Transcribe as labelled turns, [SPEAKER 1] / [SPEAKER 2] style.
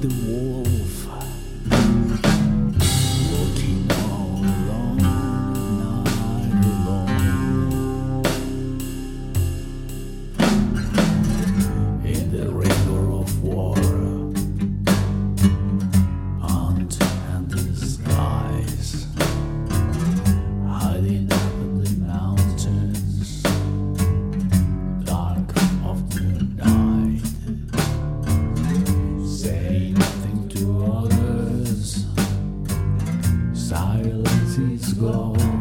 [SPEAKER 1] the wolf. is gone.